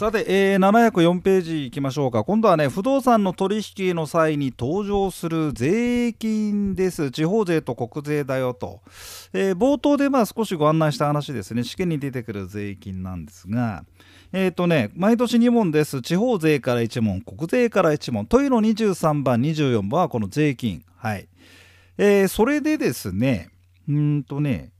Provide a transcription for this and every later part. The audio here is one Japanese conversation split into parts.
さて、えー、704ページいきましょうか。今度はね不動産の取引の際に登場する税金です。地方税と国税だよと、えー、冒頭でまあ少しご案内した話ですね。試験に出てくる税金なんですが。えっ、ー、とね毎年2問です。地方税から1問国税から1問。というの23番24番はこの税金。はい。えー、それでですねうんとね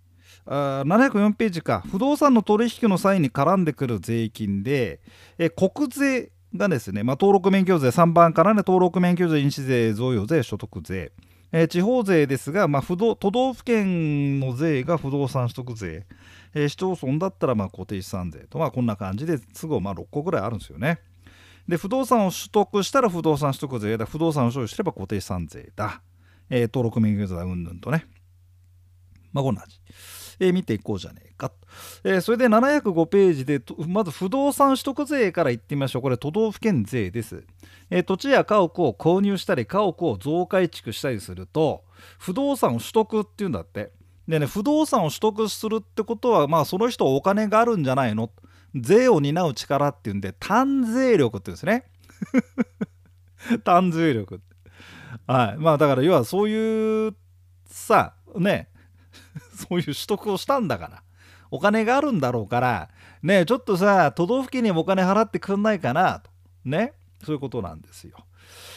あ704ページか。不動産の取引の際に絡んでくる税金で、え国税がですね、まあ、登録免許税3番からね登録免許税印紙税贈与税所得税、えー、地方税ですが、まあ、不動都道府県の税が不動産取得税、えー、市町村だったらまあ固定資産税と、まあ、こんな感じで都合まあ6個ぐらいあるんですよね。で不動産を取得したら不動産取得税だ不動産を所有すれば固定資産税だ、えー、登録免許税だうんぬんとね。まあこんな感じ。え、見ていこうじゃねえか、え、それで705ページでまず不動産取得税からいってみましょう。これ都道府県税です、え、土地や家屋を購入したり家屋を増改築したりすると不動産を取得っていうんだって。でね不動産を取得するってことはまあその人お金があるんじゃないの？税を担う力っていうんで単税力って言うんですね。単税力はい。まあだから要はそういうさね そういう取得をしたんだから。お金があるんだろうからねちょっとさ都道府県にもお金払ってくんないかなと。ね。そういうことなんですよ。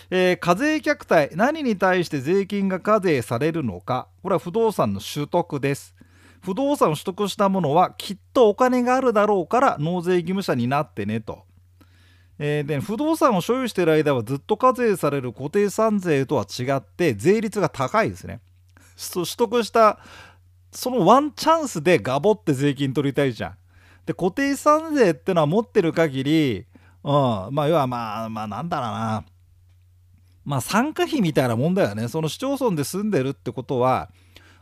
えー、課税客体何に対して税金が課税されるのか。これは不動産の取得です。不動産を取得したものはきっとお金があるだろうから納税義務者になってねと、えー、で不動産を所有している間はずっと課税される固定資産税とは違って税率が高いですね。取得したそのワンチャンスでガボって税金取りたいじゃん。で固定資産税ってのは持ってる限り、うん、まあ要はまあまあなんだろうな。まあ参加費みたいなもんだよね。その市町村で住んでるってことは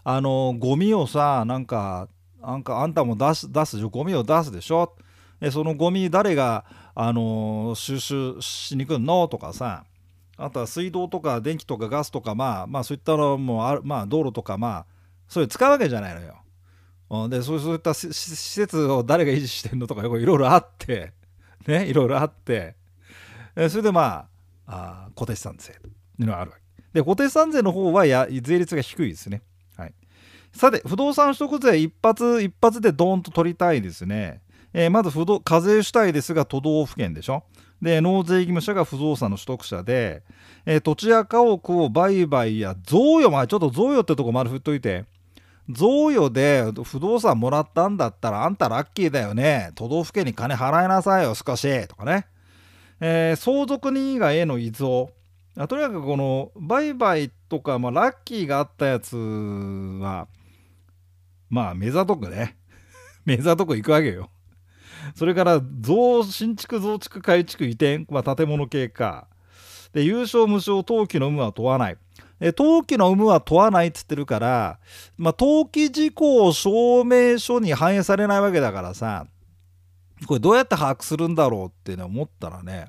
あのゴミをさなんかなんかあんたも出す出すでしょ？ゴミを出すでしょ？えそのゴミ誰があの収集しに来んの？とかさ。あとは水道とか電気とかガスとかまあまあそういったのもあるまあ道路とかまあそれ使うわけじゃないのよ。うん、でそういった施設を誰が維持してんのとかいろいろあって ねいろいろあってそれでまああ固定資産税というのがあるわけ。で固定資産税の方はや税率が低いですね。はい、さて不動産取得税一発一発でドーンと取りたいですね。えー、まず不動課税主体ですが都道府県でしょ。で納税義務者が不動産の取得者で、えー、土地や家屋を売買や贈与まあちょっと贈与ってとこまで振っといて贈与で不動産もらったんだったらあんたラッキーだよね。都道府県に金払いなさいよ少し。とかね、えー、相続人以外への遺贈。とにかくこの売買とか、まあ、ラッキーがあったやつはまあ目ざとくね。目ざとく行くわけよ。それから増新築増築改築移転、まあ、建物系かで優勝無償登記の有無は問わない。登記の有無は問わないっつってるから、まあ、登記事項証明書に反映されないわけだからさこれどうやって把握するんだろうってね思ったらね。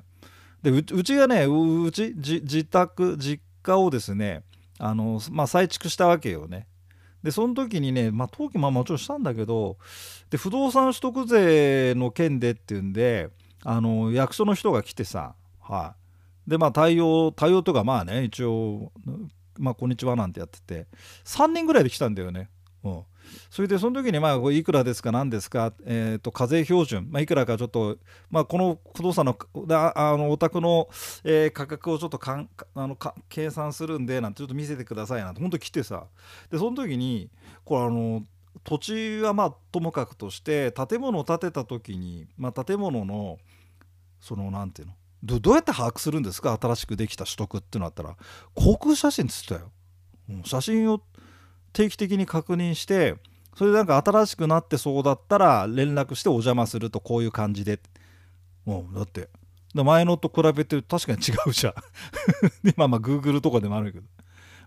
でうちがねうち自宅実家をですねあの、まあ、再築したわけよね。でその時にね、まあ、登記ももちろんしたんだけどで不動産取得税の件でっていうんであの役所の人が来てさ、はい、でまあ対応対応とかまあね一応まあ、こんにちはなんてやってて、3人ぐらいで来たんだよね。うん。それでその時にまあいくらですか何ですか、えー、と課税標準、まあ、いくらかちょっと、まあ、この不動産のあのお宅の、えー、価格をちょっとかんあのか計算するんでなんてちょっと見せてくださいなんて本当来てさ。でその時にこれあの土地はまあともかくとして建物を建てた時に、まあ、建物のその何ていうのどどうやって把握するんですか？新しくできた取得ってなったら航空写真っつったよ、写真を定期的に確認してそれでなんか新しくなってそうだったら連絡してお邪魔するとこういう感じで。も、う、だって前のと比べて確かに違うじゃん。まあまあ Google とかでもあるけど。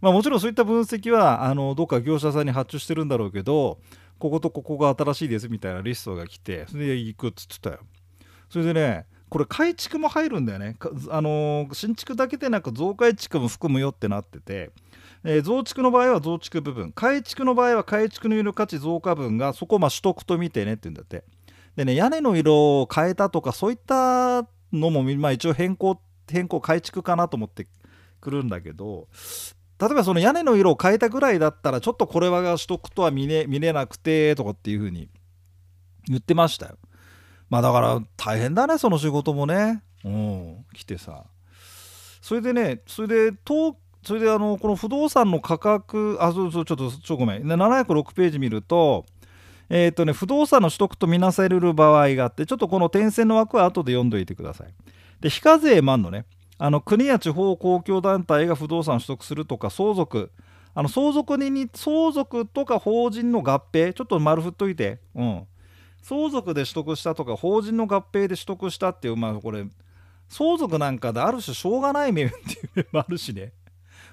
まあもちろんそういった分析はあのどっか業者さんに発注してるんだろうけどこことここが新しいですみたいなリストが来てそれで行くっつってたよ。それでねこれ改築も入るんだよね。あのー、新築だけでなく増改築も含むよってなってて、えー、増築の場合は増築部分。改築の場合は改築の有価値増加分がそこをま取得と見てねって言うんだって。でね屋根の色を変えたとかそういったのも、まあ、一応変更変更改築かなと思ってくるんだけど例えばその屋根の色を変えたぐらいだったらちょっとこれは取得とは見れ見れなくてとかっていう風に言ってましたよ。まあだから大変だねその仕事もね。うん来てさ。それでねそれで東それであのこの不動産の価格あそうそうちょっとちょごめん。706ページ見るとえ、ー、とね不動産の取得とみなされる場合があってちょっとこの点線の枠は後で読んどいてください。で非課税満のねあの国や地方公共団体が不動産を取得するとか相続あの相続人に相続とか法人の合併ちょっと丸振っといて、うん、相続で取得したとか法人の合併で取得したっていうまあこれ相続なんかである種しょうがない面 っていう面もあるしね。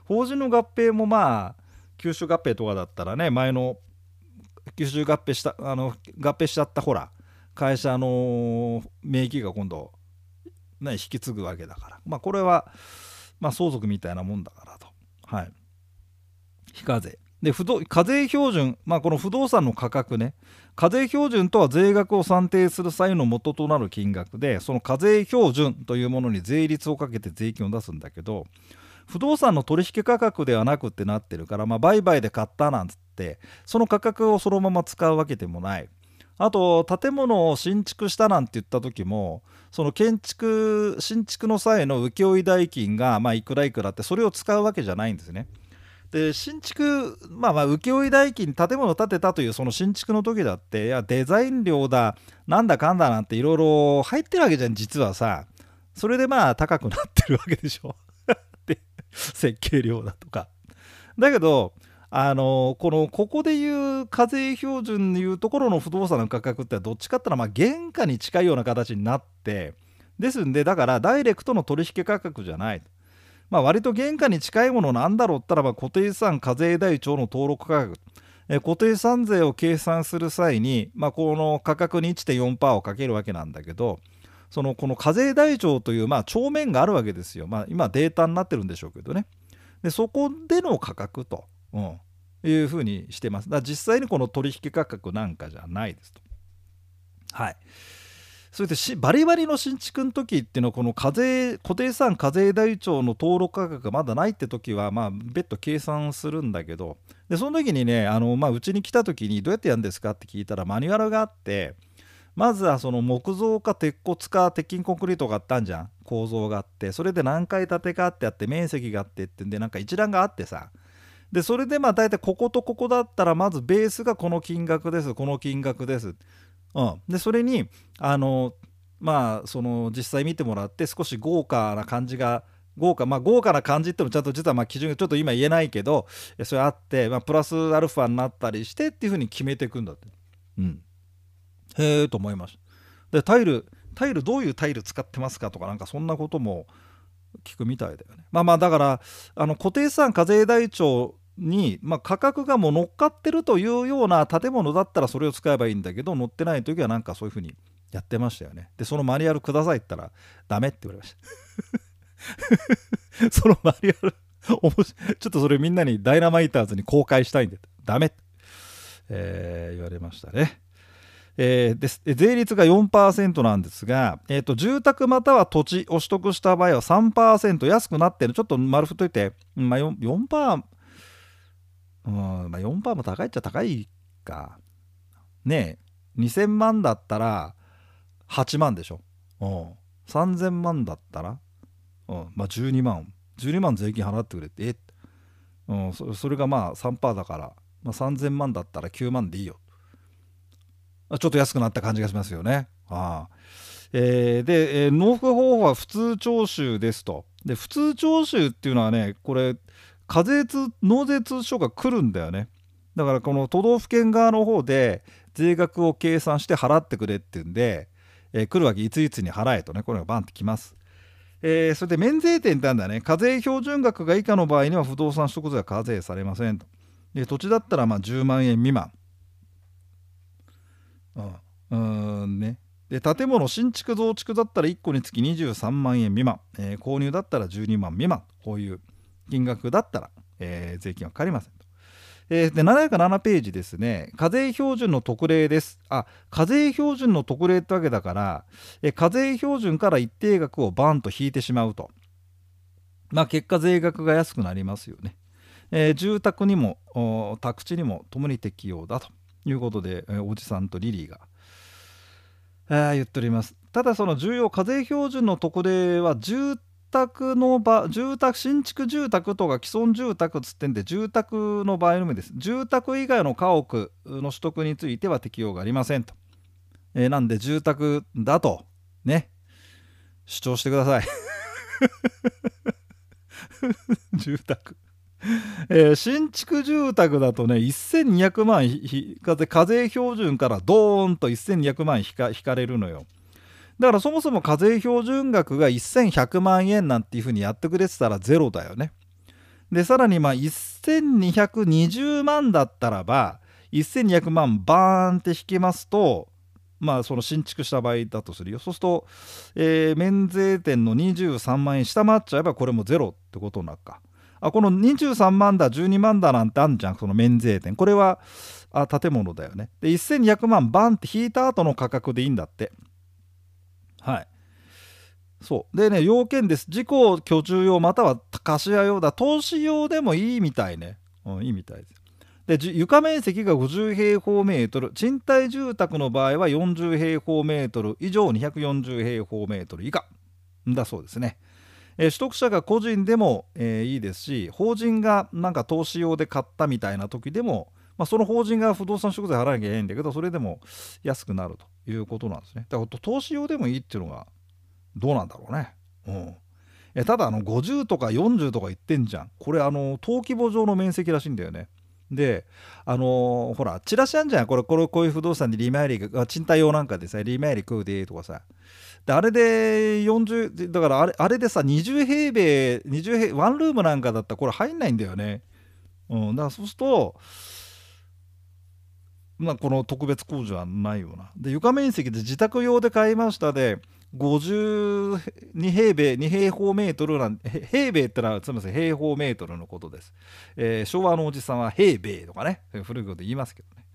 法人の合併もまあ吸収合併とかだったらね前の吸収合併したあの合併しちゃったほら会社の名義が今度ね、引き継ぐわけだから、まあ、これは、まあ、相続みたいなもんだからと。はい。非課税。で、不動課税標準、まあ、この不動産の価格ね、課税標準とは税額を算定する際の元となる金額で、その課税標準というものに税率をかけて税金を出すんだけど、不動産の取引価格ではなくってなってるから、まあ、売買で買ったなんつって、その価格をそのまま使うわけでもない。あと建物を新築したなんて言った時もその建築新築の際の請負代金がまあいくらいくらってそれを使うわけじゃないんですね。で新築まあまあ請負代金建物建てたというその新築の時だっていやデザイン料だなんだかんだなんていろいろ入ってるわけじゃん実はさそれでまあ高くなってるわけでしょ 設計料だとかだけどあのこのここでいう課税標準でいうところの不動産の価格ってどっちかっていうとまあ原価に近いような形になってですんでだからダイレクトの取引価格じゃない。まあ、割と原価に近いものなんだろうったらば固定資産課税台帳の登録価格え固定資産税を計算する際に、まあ、この価格に1.4%をかけるわけなんだけどそのこの課税台帳という、まあ、帳面があるわけですよ、まあ、今データになってるんでしょうけどねでそこでの価格とうん、いうふうにしてます。だ実際にこの取引価格なんかじゃないですと。はい。それでしバリバリの新築の時っていうのはこの課税固定資産課税台帳の登録価格がまだないって時はまあ別途計算するんだけどでその時にねあのまあうちに来た時にどうやってやるんですかって聞いたらマニュアルがあってまずはその木造か鉄骨か鉄筋コンクリートがあったんじゃん。構造があってそれで何階建てかってあって面積があってってんでなんか一覧があってさ。でそれでまあ大体こことここだったらまずベースがこの金額です。この金額です、うん、でそれにあのまあその実際見てもらって少し豪華な感じが豪華まあ豪華な感じってもちゃんと実はまあ基準がちょっと今言えないけどそれあって、まあ、プラスアルファになったりしてっていうふうに決めていくんだって。うん。へえと思いましたでタイルタイルどういうタイル使ってますかとかなんかそんなことも聞くみたいだよね。まあまあだからあの固定資産課税台帳に、まあ、価格がもう乗っかってるというような建物だったらそれを使えばいいんだけど乗ってない時はなんかそういうふうにやってましたよね。でそのマニュアルくださいって言ったらダメって言われました。そのマニュアルちょっとそれみんなにダイナマイターズに公開したいんでダメって、えー、言われましたね。えー、です税率が4%なんですが、えーと、住宅または土地を取得した場合は3%安くなってるちょっと丸太っといて、まあ4、4%うん、まあ、4%も高いっちゃ高いか。ねえ、2000万だったら8万でしょ。うん。3000万だったら、うん、まあ12万。12万税金払ってくれて、えうん、そそれがまあ3%だから、まあ、3000万だったら9万でいいよ。ちょっと安くなった感じがしますよね。あえー、で、えー、納付方法は普通徴収ですと。で、普通徴収っていうのはね、これ、課税通納税通知書が来るんだよね。だからこの都道府県側の方で税額を計算して払ってくれっていうんで、えー、来るわけいついつに払えとねこれがバンってきます、えー、それで免税店ってあるんだね。課税標準額が以下の場合には不動産取得税は課税されませんと。で土地だったらまあ10万円未満。うん。ね。で建物新築増築だったら1個につき23万円未満、えー、購入だったら12万未満。こういう金額だったら、えー、税金はかかりませんと。えー、で707ページですね。課税標準の特例です。あ課税標準の特例ってわけだから、え、課税標準から一定額をバンと引いてしまうと。まあ結果税額が安くなりますよね、え、住宅にも宅地にもともに適用だと。いうことで、えー、おじさんとリリーが、えー、言っております。ただその重要課税標準の特例は住宅の場住宅新築住宅とか既存住宅つってんで住宅の場合のみです。住宅以外の家屋の取得については適用がありませんと、えー、なんで住宅だとね主張してください。住宅。えー、新築住宅だとね1200万課税標準からドーンと1200万引か引かれるのよ。だからそもそも課税標準額が1100万円なんていうふうにやってくれてたらゼロだよね。でさらにまあ1220万だったらば1200万バーンって引きますとまあその新築した場合だとするよ。そうすると、えー、免税店の23万円下回っちゃえばこれもゼロってことになるか。あこの23万だ12万だなんてあんじゃんその免税店。これはあ建物だよね。で1200万バンって引いた後の価格でいいんだって。はい。そう。でね要件です。自己居住用または貸家用だ。投資用でもいいみたいね、うん、いいみたいですで床面積が50平方メートル。賃貸住宅の場合は40平方メートル以上240平方メートル以下。だそうですね。えー、取得者が個人でも、えー、いいですし法人がなんか投資用で買ったみたいな時でも、まあ、その法人が不動産所得税払わなきゃいけないんだけどそれでも安くなるということなんですね。だから投資用でもいいっていうのがどうなんだろうね。うん。えただあの50とか40とか言ってんじゃん。これあの登記簿上の面積らしいんだよね。であのー、ほらチラシあんじゃん。これこれこういう不動産で利回りが賃貸用なんかでさ利回り食うでとかさ。であれで40だからあれあれでさ20平米20平ワンルームなんかだったらこれ入んないんだよね、うん、だからそうするとまあ、この特別工事はないような。で床面積で自宅用で買いましたで52平米2平方メートルなん平米ってのはすみません平方メートルのことです、えー、昭和のおじさんは平米とかね。古いこと言いますけどね、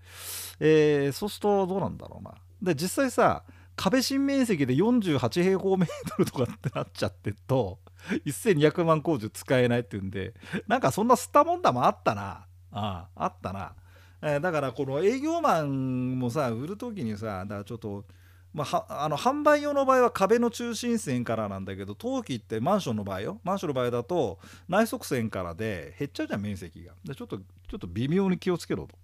えー、そうするとどうなんだろうな。で実際さ壁新面積で48平方メートルとかってなっちゃってと1200万工事使えないっていうんでなんかそんな吸ったもんだもあったな。あああったな、え、だからこの営業マンもさ売る時にさだからちょっとまあ、あの販売用の場合は壁の中心線からなんだけど陶器ってマンションの場合よ。マンションの場合だと内側線からで減っちゃうじゃん面積が。でちょっとちょっと微妙に気をつけろと。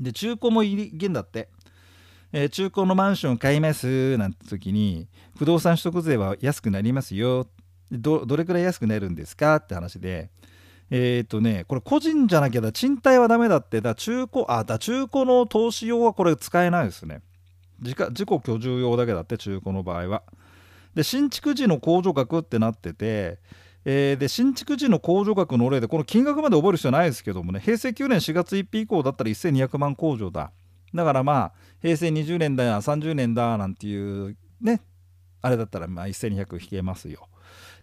で中古もいけんだって。えー、中古のマンション買いますなんて時に不動産取得税は安くなりますよ。どれくらい安くなるんですかって話で。えっ、ー、とねこれ個人じゃなきゃだ賃貸はダメだってだ中古あだ中古の投資用はこれ使えないですね。自自己居住用だけだって中古の場合は。で新築時の控除額ってなっててえー、で新築時の控除額の例でこの金額まで覚える必要ないですけどもね平成9年4月1日以降だったら1200万控除だ。だからまあ平成20年だ30年だなんていうねあれだったらまあ1200引けますよ。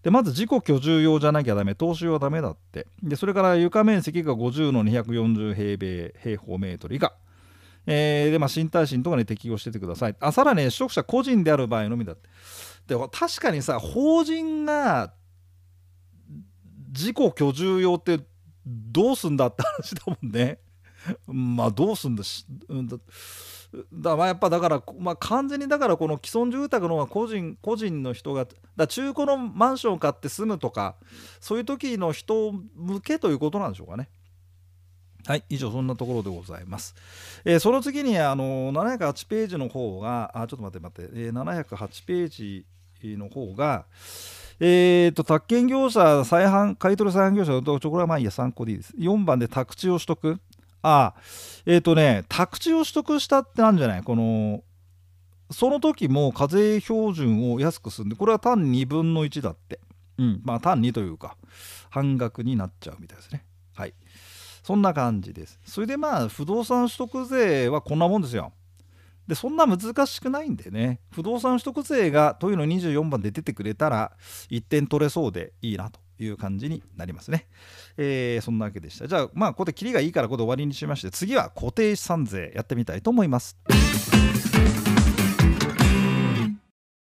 でまず自己居住用じゃなきゃダメ投資用はダメだって。でそれから床面積が50の240平米平方メートル以下、えー、でまあ新耐震とかに適用しててください。あさらに、取得者個人である場合のみだって。で確かにさ法人が自己居住用ってどうすんだって話だもんね。まあどうすんだし、うんだだまあやっぱだから、まあ、完全にだからこの既存住宅の個人個人の人がだ中古のマンションを買って住むとかそういう時の人向けということなんでしょうかね。はい以上そんなところでございます。えー、その次にあの708ページの方があちょっと待って待って、えー、708ページの方がえーと、宅建業者再販買取再販業者のところはまあいいや参考でいいです。4番で宅地を取得あえっ、ー、とね宅地を取得したってなんじゃない？このその時も課税標準を安くするんでこれは単2分の1だって。うん。まあ単2というか半額になっちゃうみたいですね。はい。そんな感じです。それでまあ不動産取得税はこんなもんですよ。でそんな難しくないんでね。不動産取得税がというの24番で出てくれたら1点取れそうでいいなという感じになりますね。えー、そんなわけでした。じゃあまあここでキリがいいからここで終わりにしまして次は固定資産税やってみたいと思います。